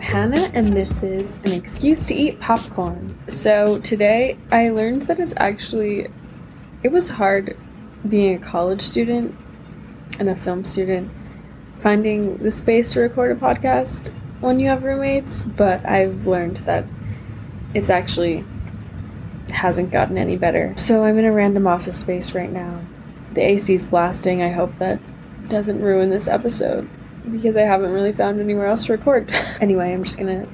Hannah, and this is an excuse to eat popcorn. So, today I learned that it's actually, it was hard being a college student and a film student, finding the space to record a podcast when you have roommates, but I've learned that it's actually hasn't gotten any better. So, I'm in a random office space right now. The AC's blasting. I hope that doesn't ruin this episode because I haven't really found anywhere else to record. anyway, I'm just gonna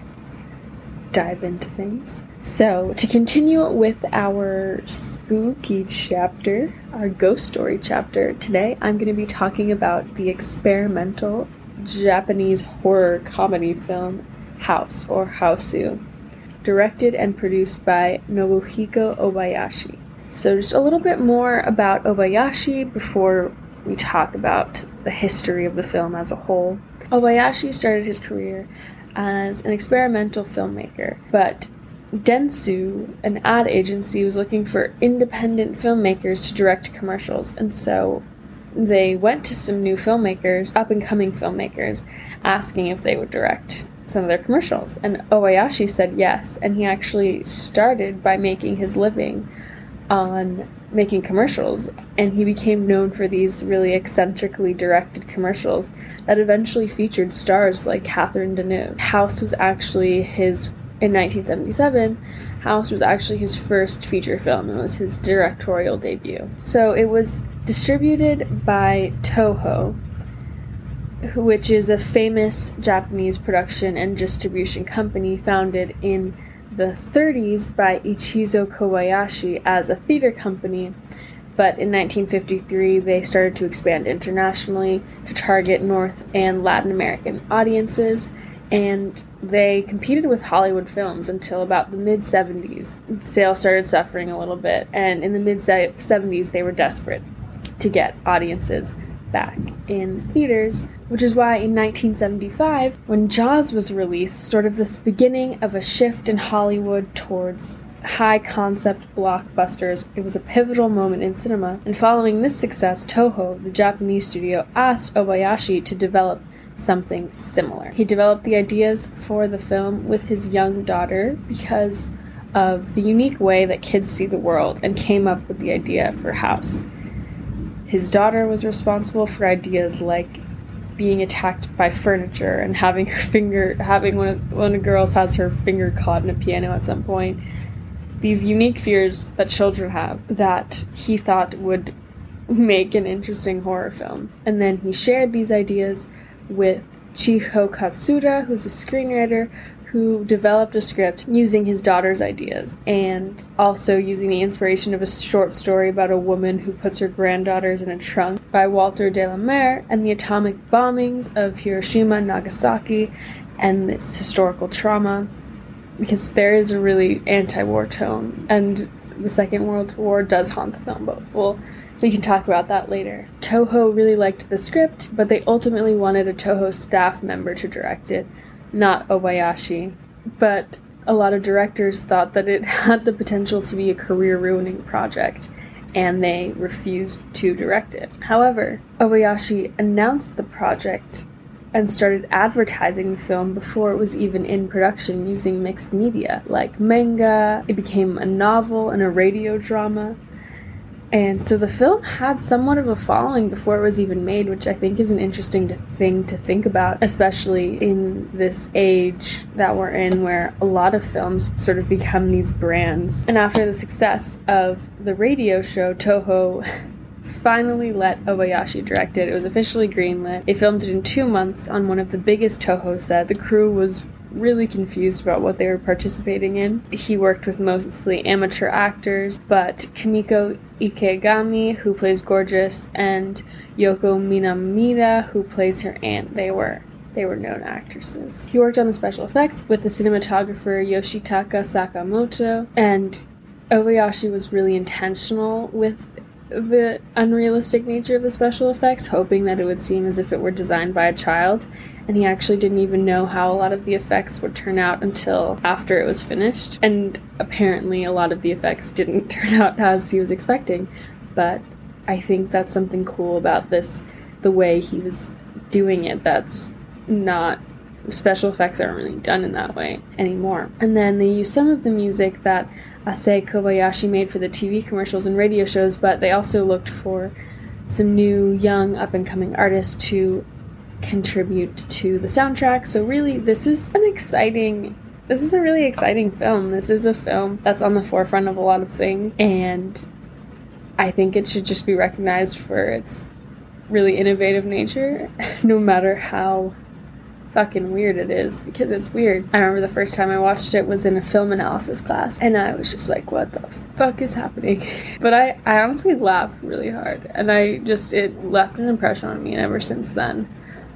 dive into things. So, to continue with our spooky chapter, our ghost story chapter, today I'm going to be talking about the experimental Japanese horror comedy film House or Hausu, directed and produced by Nobuhiko Obayashi. So, just a little bit more about Obayashi before we talk about the history of the film as a whole. Obayashi started his career as an experimental filmmaker, but Dentsu, an ad agency, was looking for independent filmmakers to direct commercials, and so they went to some new filmmakers, up and coming filmmakers, asking if they would direct some of their commercials. And Obayashi said yes, and he actually started by making his living on making commercials, and he became known for these really eccentrically directed commercials that eventually featured stars like Catherine Deneuve. House was actually his, in 1977, House was actually his first feature film. It was his directorial debut. So it was distributed by Toho, which is a famous Japanese production and distribution company founded in the 30s by Ichizo Kobayashi as a theater company, but in 1953 they started to expand internationally to target North and Latin American audiences, and they competed with Hollywood films until about the mid 70s. Sales started suffering a little bit, and in the mid 70s they were desperate to get audiences back in theaters, which is why in 1975, when Jaws was released, sort of this beginning of a shift in Hollywood towards high concept blockbusters, it was a pivotal moment in cinema. And following this success, Toho, the Japanese studio, asked Obayashi to develop something similar. He developed the ideas for the film with his young daughter because of the unique way that kids see the world and came up with the idea for House. His daughter was responsible for ideas like being attacked by furniture and having her finger having one of one of the girls has her finger caught in a piano at some point. These unique fears that children have that he thought would make an interesting horror film. And then he shared these ideas with Chiho Katsura, who's a screenwriter who developed a script using his daughter's ideas and also using the inspiration of a short story about a woman who puts her granddaughters in a trunk by Walter de la Mare and the atomic bombings of Hiroshima and Nagasaki and its historical trauma because there is a really anti-war tone and the Second World War does haunt the film, but we'll we can talk about that later. Toho really liked the script, but they ultimately wanted a Toho staff member to direct it, not Obayashi. But a lot of directors thought that it had the potential to be a career ruining project, and they refused to direct it. However, Obayashi announced the project and started advertising the film before it was even in production using mixed media like manga. It became a novel and a radio drama. And so the film had somewhat of a following before it was even made, which I think is an interesting to, thing to think about, especially in this age that we're in where a lot of films sort of become these brands. And after the success of the radio show, Toho finally let Obayashi direct it. It was officially greenlit. They filmed it in two months on one of the biggest Toho sets. The crew was really confused about what they were participating in. He worked with mostly amateur actors, but Kimiko Ikegami, who plays Gorgeous, and Yoko Minamida, who plays her aunt, they were they were known actresses. He worked on the special effects with the cinematographer Yoshitaka Sakamoto, and Obayashi was really intentional with the unrealistic nature of the special effects, hoping that it would seem as if it were designed by a child. And he actually didn't even know how a lot of the effects would turn out until after it was finished. And apparently, a lot of the effects didn't turn out as he was expecting. But I think that's something cool about this the way he was doing it that's not special effects aren't really done in that way anymore. And then they use some of the music that Issei Kobayashi made for the TV commercials and radio shows, but they also looked for some new, young, up and coming artists to contribute to the soundtrack. So, really, this is an exciting. This is a really exciting film. This is a film that's on the forefront of a lot of things, and I think it should just be recognized for its really innovative nature, no matter how fucking weird it is because it's weird. I remember the first time I watched it was in a film analysis class and I was just like, what the fuck is happening? But I, I honestly laughed really hard and I just, it left an impression on me and ever since then.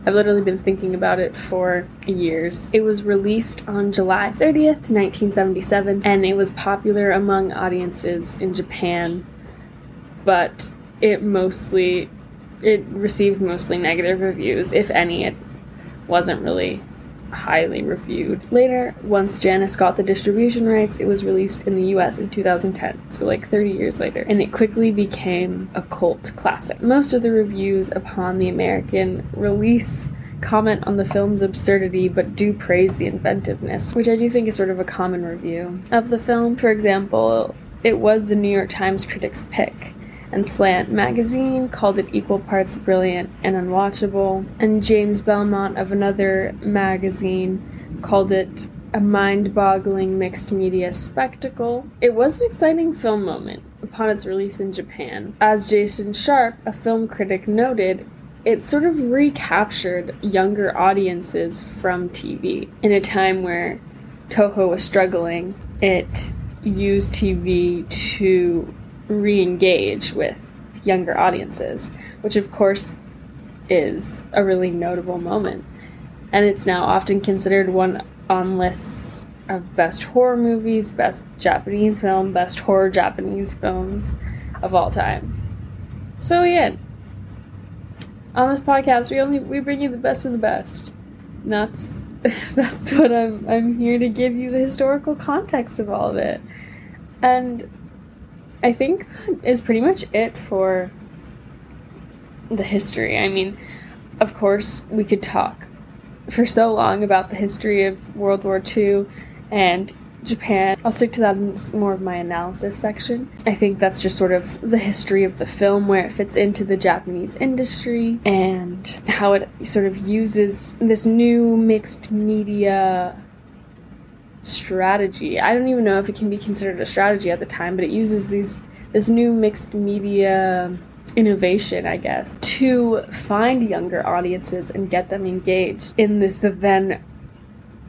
I've literally been thinking about it for years. It was released on July 30th, 1977, and it was popular among audiences in Japan, but it mostly it received mostly negative reviews, if any. It wasn't really highly reviewed. Later, once Janus got the distribution rights, it was released in the US in 2010, so like 30 years later, and it quickly became a cult classic. Most of the reviews upon the American release comment on the film's absurdity but do praise the inventiveness, which I do think is sort of a common review of the film. For example, it was the New York Times critics' pick and Slant magazine called it equal parts brilliant and unwatchable, and James Belmont of another magazine called it a mind boggling mixed media spectacle. It was an exciting film moment upon its release in Japan. As Jasper Sharp, a film critic, noted, it sort of recaptured younger audiences from TV in a time where Toho was struggling. It used TV to re engage with younger audiences, which of course is a really notable moment. And it's now often considered one on lists of best horror movies, best Japanese film, best horror Japanese films of all time. So yeah, on this podcast we only we bring you the best of the best. And that's that's what I'm I'm here to give you the historical context of all of it. And I think that is pretty much it for the history. I mean, of course, we could talk for so long about the history of World War II and Japan. I'll stick to that in more of my analysis section. I think that's just sort of the history of the film, where it fits into the Japanese industry and how it sort of uses this new mixed media strategy. I don't even know if it can be considered a strategy at the time, but it uses these this new mixed media innovation, I guess, to find younger audiences and get them engaged in this then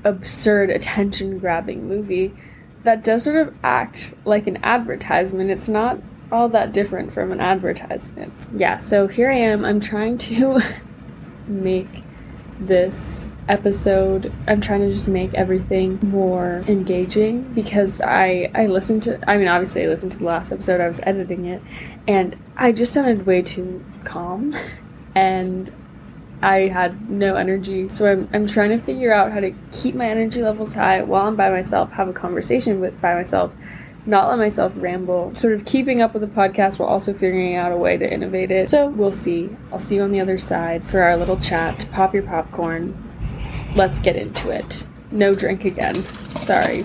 absurd attention grabbing movie that does sort of act like an advertisement. It's not all that different from an advertisement. Yeah, so here I am. I'm trying to make this episode i'm trying to just make everything more engaging because i i listened to i mean obviously i listened to the last episode i was editing it and i just sounded way too calm and i had no energy so i'm, I'm trying to figure out how to keep my energy levels high while i'm by myself have a conversation with by myself not let myself ramble, sort of keeping up with the podcast while also figuring out a way to innovate it. So we'll see. I'll see you on the other side for our little chat. Pop your popcorn. Let's get into it. No drink again. Sorry.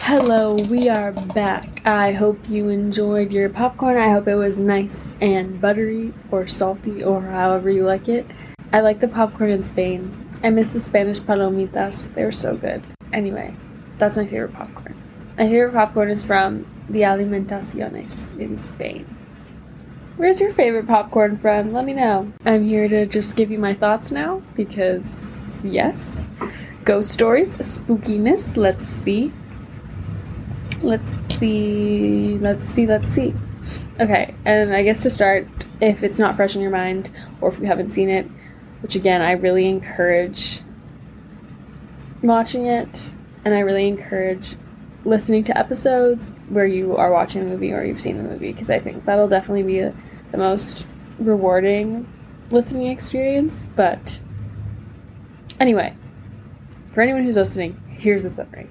Hello, we are back. I hope you enjoyed your popcorn. I hope it was nice and buttery or salty or however you like it. I like the popcorn in Spain. I miss the Spanish palomitas. They were so good. Anyway, that's my favorite popcorn. My favorite popcorn is from the Alimentaciones in Spain. Where's your favorite popcorn from? Let me know. I'm here to just give you my thoughts now because, yes, ghost stories, spookiness. Let's see. Let's see. Let's see. Let's see. Okay, and I guess to start, if it's not fresh in your mind or if you haven't seen it, which again, I really encourage watching it, and I really encourage listening to episodes where you are watching a movie or you've seen the movie because I think that'll definitely be the most rewarding listening experience. But anyway, for anyone who's listening, here's the summary.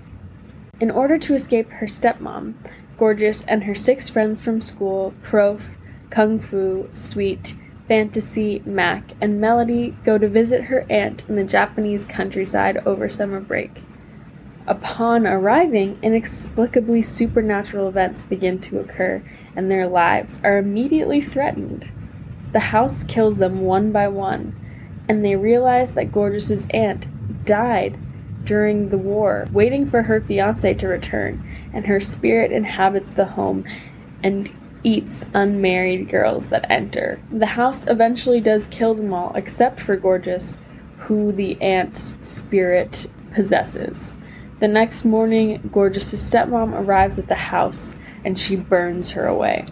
In order to escape her stepmom, Gorgeous and her six friends from school, Prof, Kung Fu, Sweet, Fantasy, Mac, and Melody go to visit her aunt in the Japanese countryside over summer break. Upon arriving, inexplicably supernatural events begin to occur, and their lives are immediately threatened. The house kills them one by one, and they realize that Gorgeous's aunt died during the war, waiting for her fiance to return, and her spirit inhabits the home and eats unmarried girls that enter. The house eventually does kill them all, except for Gorgeous, who the aunt's spirit possesses. The next morning, Gorgeous' stepmom arrives at the house and she burns her away.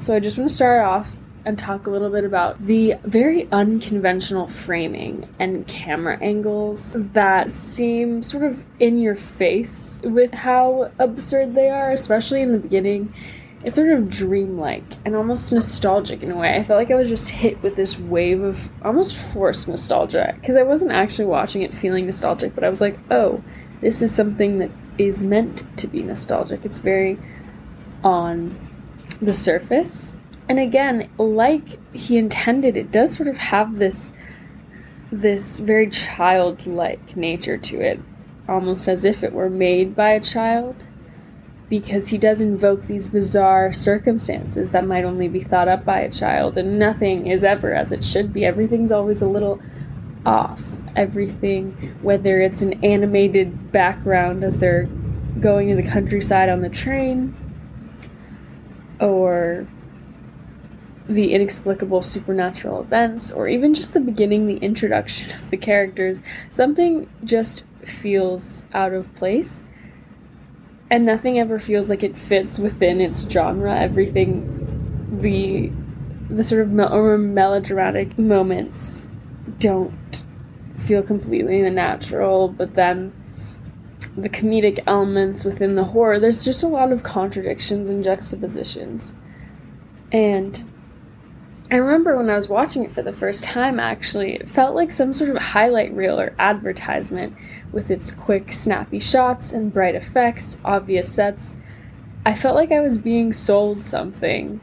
So I just want to start off and talk a little bit about the very unconventional framing and camera angles that seem sort of in your face with how absurd they are, especially in the beginning. It's sort of dreamlike and almost nostalgic in a way. I felt like I was just hit with this wave of almost forced nostalgia because I wasn't actually watching it feeling nostalgic, but I was like, oh, this is something that is meant to be nostalgic. It's very on the surface. And again, like he intended, it does sort of have this this very childlike nature to it, almost as if it were made by a child, because he does invoke these bizarre circumstances that might only be thought up by a child, and nothing is ever as it should be. Everything's always a little off everything, whether it's an animated background as they're going in the countryside on the train, or the inexplicable supernatural events, or even just the beginning, the introduction of the characters, something just feels out of place. And nothing ever feels like it fits within its genre. Everything, the the sort of melodramatic moments don't feel completely natural, but then the comedic elements within the horror, there's just a lot of contradictions and juxtapositions. And I remember when I was watching it for the first time, actually, it felt like some sort of highlight reel or advertisement with its quick, snappy shots and bright effects, obvious sets. I felt like I was being sold something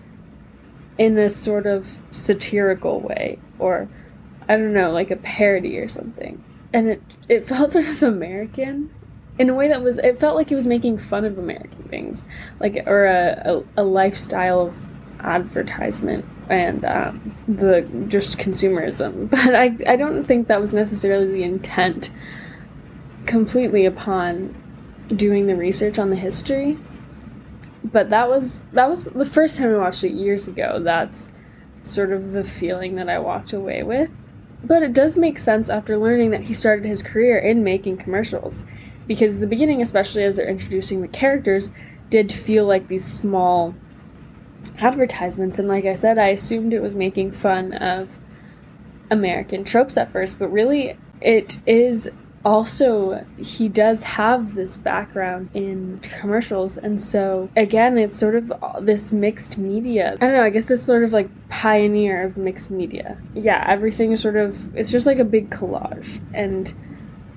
in a sort of satirical way, or I don't know, like a parody or something. And it it felt sort of American in a way that was it felt like it was making fun of American things, like or a a, a lifestyle of advertisement and um, the just consumerism. But I I don't think that was necessarily the intent completely upon doing the research on the history. But that was that was the first time I watched it years ago. That's sort of the feeling that I walked away with. But it does make sense after learning that he started his career in making commercials. Because the beginning, especially as they're introducing the characters, did feel like these small advertisements. And like I said, I assumed it was making fun of American tropes at first, but really it is also he does have this background in commercials and so again it's sort of this mixed media. I don't know i guess this sort of like pioneer of mixed media. Yeah everything is sort of it's just like a big collage and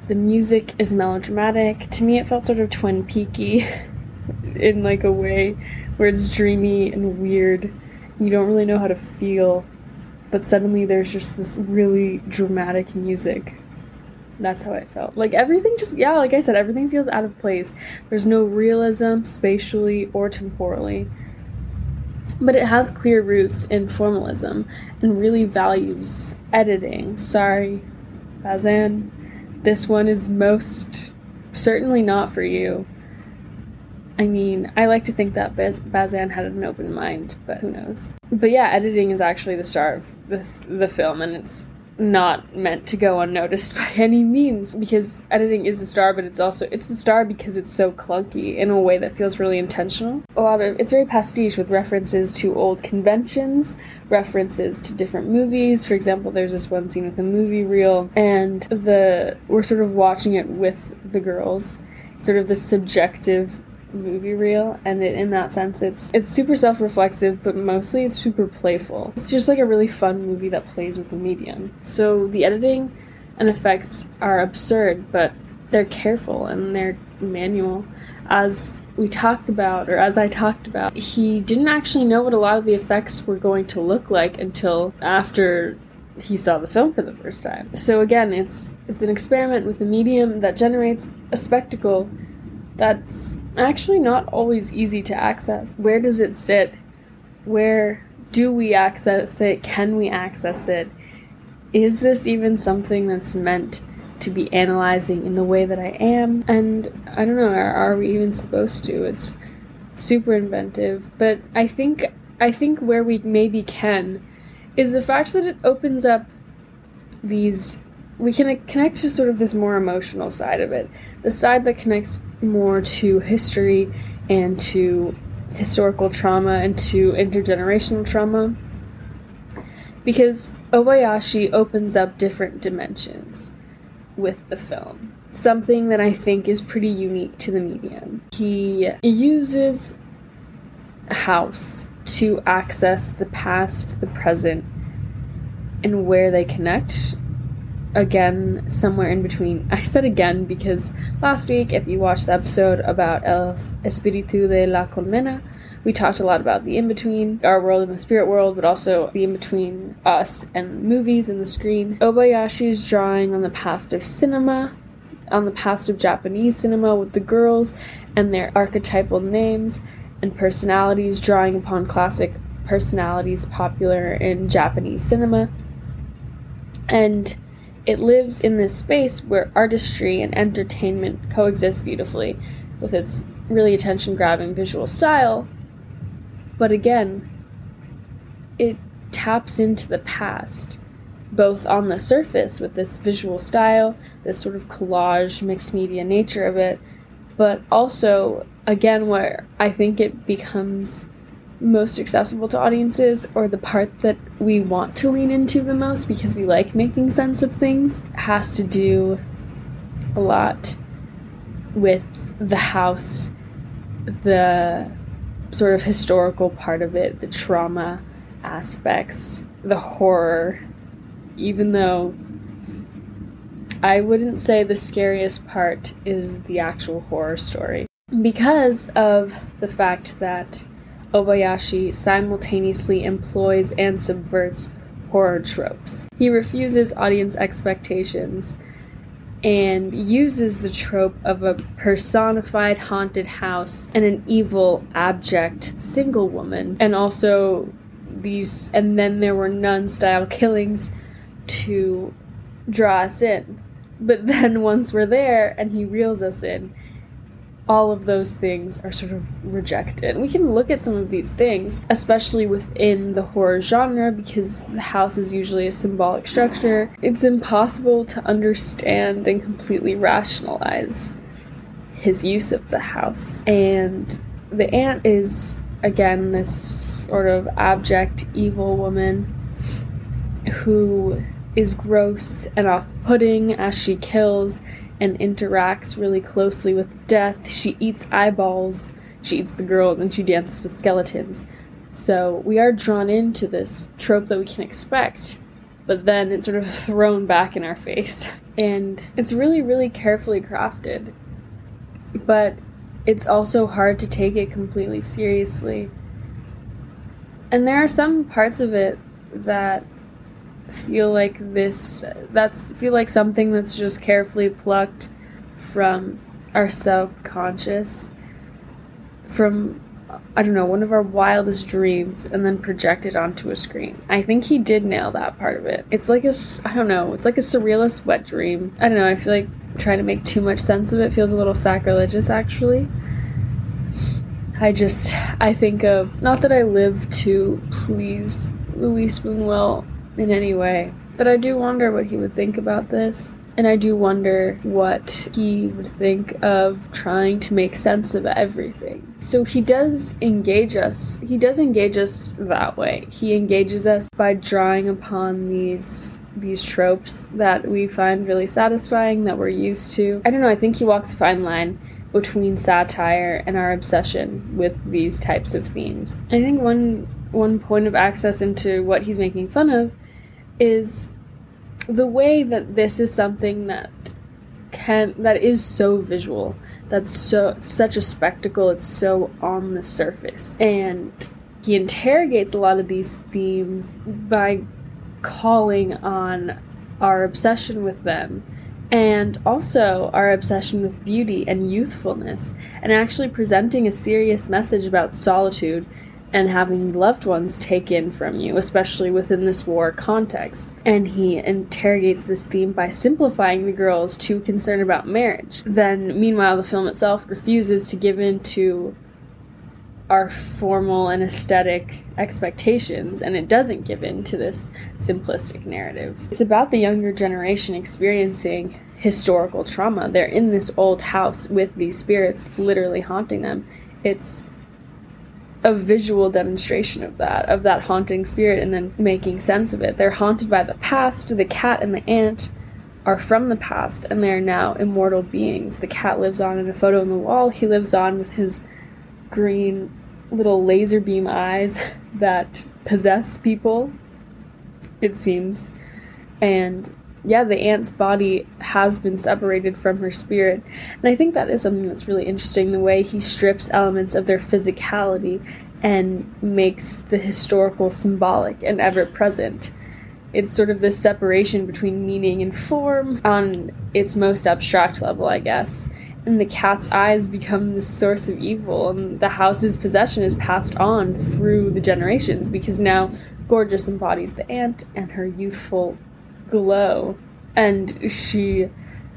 the music is melodramatic. To me it felt sort of twin peaky in like a way where it's dreamy and weird. You don't really know how to feel but suddenly there's just this really dramatic music that's how I felt. Like everything just yeah, like I said, everything feels out of place. There's no realism spatially or temporally. But it has clear roots in formalism and really values editing. Sorry, Bazin. This one is most certainly not for you. I mean, I like to think that Baz- Bazin had an open mind, but who knows? But yeah, editing is actually the star of the, the film, and it's not meant to go unnoticed by any means because editing is the star but it's also it's the star because it's so clunky in a way that feels really intentional. A lot of it's very pastiche with references to old conventions references to different movies. For example there's this one scene with a movie reel and the we're sort of watching it with the girls. Sort of the subjective movie reel and it, in that sense it's it's super self-reflexive but mostly it's super playful. It's just like a really fun movie that plays with the medium. So the editing and effects are absurd but they're careful and they're manual. As we talked about, or as I talked about, he didn't actually know what a lot of the effects were going to look like until after he saw the film for the first time. So again, it's it's an experiment with a medium that generates a spectacle that's actually not always easy to access. Where does it sit? Where do we access it? Can we access it? Is this even something that's meant to be analyzing in the way that I am? And I don't know, are, are we even supposed to? It's super inventive, but I think I think where we maybe can is the fact that it opens up these we can connect to sort of this more emotional side of it the side that connects more to history and to historical trauma and to intergenerational trauma because Obayashi opens up different dimensions with the film. Something that I think is pretty unique to the medium. He uses house to access the past, the present, and where they connect. Again, somewhere in between. I said again because last week, if you watched the episode about El Espíritu de la Colmena, we talked a lot about the in between, our world and the spirit world, but also the in between us and movies and the screen. Obayashi's drawing on the past of cinema, on the past of Japanese cinema with the girls and their archetypal names and personalities, drawing upon classic personalities popular in Japanese cinema. And it lives in this space where artistry and entertainment coexist beautifully with its really attention grabbing visual style. But again, it taps into the past, both on the surface with this visual style, this sort of collage, mixed media nature of it, but also, again, where I think it becomes most accessible to audiences or the part that we want to lean into the most because we like making sense of things has to do a lot with the house, the sort of historical part of it, the trauma aspects, the horror, even though I wouldn't say the scariest part is the actual horror story. Because of the fact that Obayashi simultaneously employs and subverts horror tropes. He refuses audience expectations and uses the trope of a personified haunted house and an evil, abject single woman, and also these, and then there were none style killings to draw us in. But then once we're there and he reels us in, all of those things are sort of rejected. We can look at some of these things, especially within the horror genre, because the house is usually a symbolic structure. It's impossible to understand and completely rationalize his use of the house. And the aunt is, again, this sort of abject evil woman who is gross and off putting as she kills and interacts really closely with death. She eats eyeballs, she eats the girl, and she dances with skeletons. So we are drawn into this trope that we can expect, but then it's sort of thrown back in our face. And it's really, really carefully crafted. But it's also hard to take it completely seriously. And there are some parts of it that feel like this that's feel like something that's just carefully plucked from our subconscious from I don't know, one of our wildest dreams and then projected onto a screen. I think he did nail that part of it. It's like a I don't know, it's like a surrealist wet dream. I don't know, I feel like trying to make too much sense of it feels a little sacrilegious actually. I just I think of not that I live to please Luis Buñuel in any way. But I do wonder what he would think about this. And I do wonder what he would think of trying to make sense of everything. So he does engage us. He does engage us that way. He engages us by drawing upon these these tropes that we find really satisfying that we're used to. I don't know, I think he walks a fine line between satire and our obsession with these types of themes. I think one one point of access into what he's making fun of is the way that this is something that can that is so visual that's so such a spectacle it's so on the surface. And he interrogates a lot of these themes by calling on our obsession with them and also our obsession with beauty and youthfulness and actually presenting a serious message about solitude and having loved ones taken from you, especially within this war context. And he interrogates this theme by simplifying the girls too concerned about marriage. Then, meanwhile, the film itself refuses to give in to our formal and aesthetic expectations, and it doesn't give in to this simplistic narrative. It's about the younger generation experiencing historical trauma. They're in this old house with these spirits literally haunting them. It's a visual demonstration of that, of that haunting spirit, and then making sense of it. They're haunted by the past. The cat and the aunt are from the past, and they are now immortal beings. The cat lives on in a photo on the wall. He lives on with his green little laser beam eyes that possess people, it seems. And yeah, the aunt's body has been separated from her spirit. And I think that is something that's really interesting the way he strips elements of their physicality and makes the historical symbolic and ever present. It's sort of this separation between meaning and form on its most abstract level, I guess. And the cat's eyes become the source of evil, and the house's possession is passed on through the generations because now Gorgeous embodies the aunt and her youthful glow. And she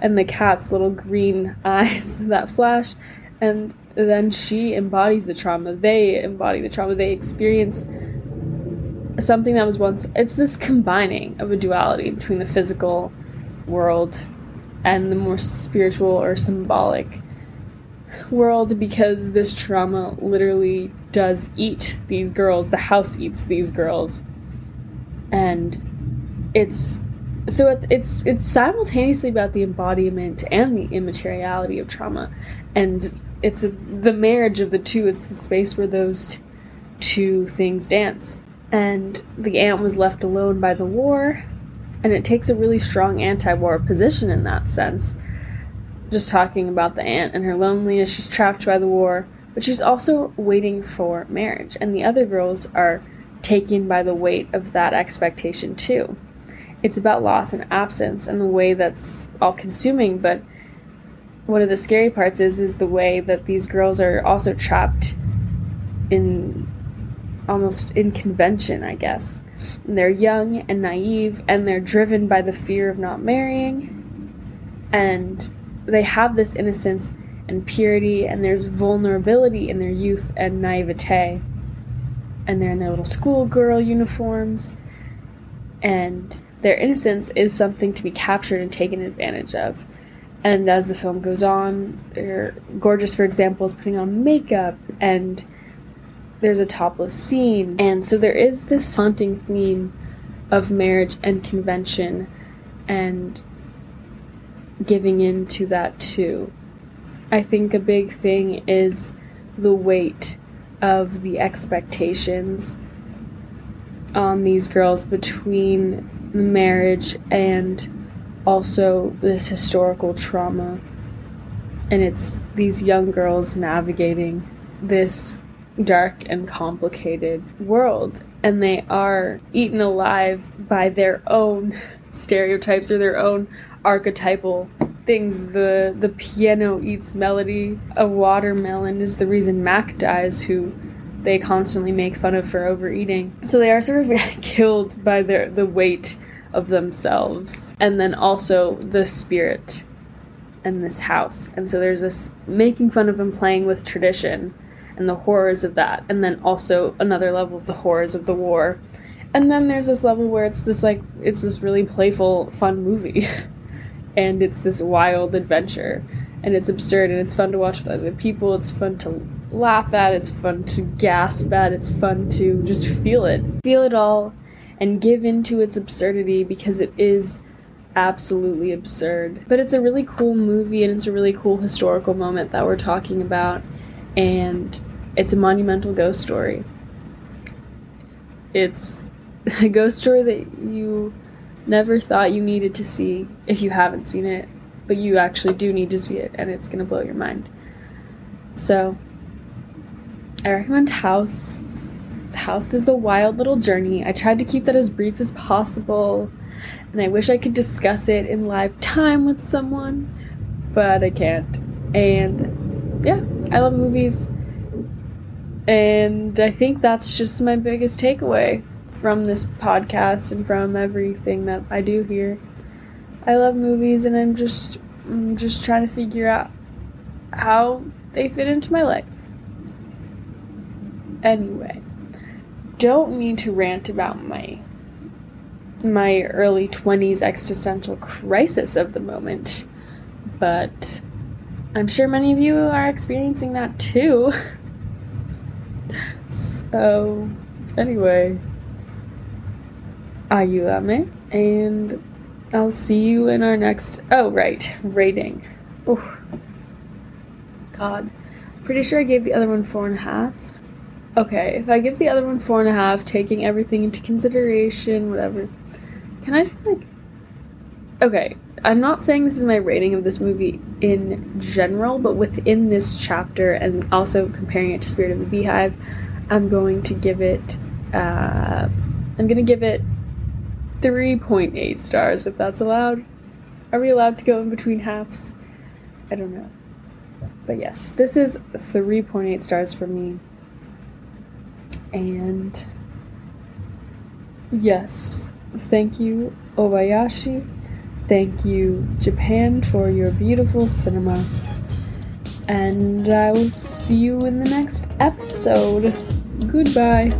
and the cat's little green eyes that flash, and then she embodies the trauma. They embody the trauma. They experience something that was once. It's this combining of a duality between the physical world and the more spiritual or symbolic world because this trauma literally does eat these girls. The house eats these girls. And it's so it's it's simultaneously about the embodiment and the immateriality of trauma. And it's a, the marriage of the two it's a space where those two things dance. And the aunt was left alone by the war and it takes a really strong anti-war position in that sense. Just talking about the aunt and her loneliness she's trapped by the war but she's also waiting for marriage. And the other girls are taken by the weight of that expectation too it's about loss and absence and the way that's all consuming but one of the scary parts is is the way that these girls are also trapped in almost in convention i guess. And they're young and naive and they're driven by the fear of not marrying. And they have this innocence and purity and there's vulnerability in their youth and naivete. And they're in their little schoolgirl uniforms. And their innocence is something to be captured and taken advantage of. And as the film goes on, they're gorgeous, for example, is putting on makeup and there's a topless scene. And so there is this haunting theme of marriage and convention and giving in to that too. I think a big thing is the weight of the expectations on these girls between marriage and also this historical trauma. And it's these young girls navigating this dark and complicated world. And they are eaten alive by their own stereotypes or their own archetypal things. The the piano eats melody. A watermelon is the reason Mac dies, who they constantly make fun of for overeating. So they are sort of killed by their the weight of themselves and then also the spirit and this house. And so there's this making fun of and playing with tradition and the horrors of that and then also another level of the horrors of the war. And then there's this level where it's this like it's this really playful fun movie. and it's this wild adventure and it's absurd and it's fun to watch with other people. It's fun to laugh at, it's fun to gasp at, it's fun to just feel it. Feel it all and give into its absurdity because it is absolutely absurd. But it's a really cool movie and it's a really cool historical moment that we're talking about, and it's a monumental ghost story. It's a ghost story that you never thought you needed to see if you haven't seen it but you actually do need to see it, and it's gonna blow your mind. So, I recommend House. House is a wild little journey. I tried to keep that as brief as possible, and I wish I could discuss it in live time with someone, but I can't. And yeah, I love movies. And I think that's just my biggest takeaway from this podcast and from everything that I do here. I love movies and I'm just I'm just trying to figure out how they fit into my life. Anyway, don't need to rant about my my early 20s existential crisis of the moment, but I'm sure many of you are experiencing that too. so, anyway, ayúdame, and I'll see you in our next. Oh, right, rating. Oh, God. Pretty sure I gave the other one four and a half. Okay, if I give the other one four and a half, taking everything into consideration, whatever, can I do like. Okay, I'm not saying this is my rating of this movie in general, but within this chapter and also comparing it to Spirit of the Beehive, I'm going to give it. Uh, I'm gonna give it 3.8 stars if that's allowed. Are we allowed to go in between halves? I don't know. But yes, this is 3.8 stars for me. And yes, thank you, Obayashi. Thank you, Japan, for your beautiful cinema. And I will see you in the next episode. Goodbye.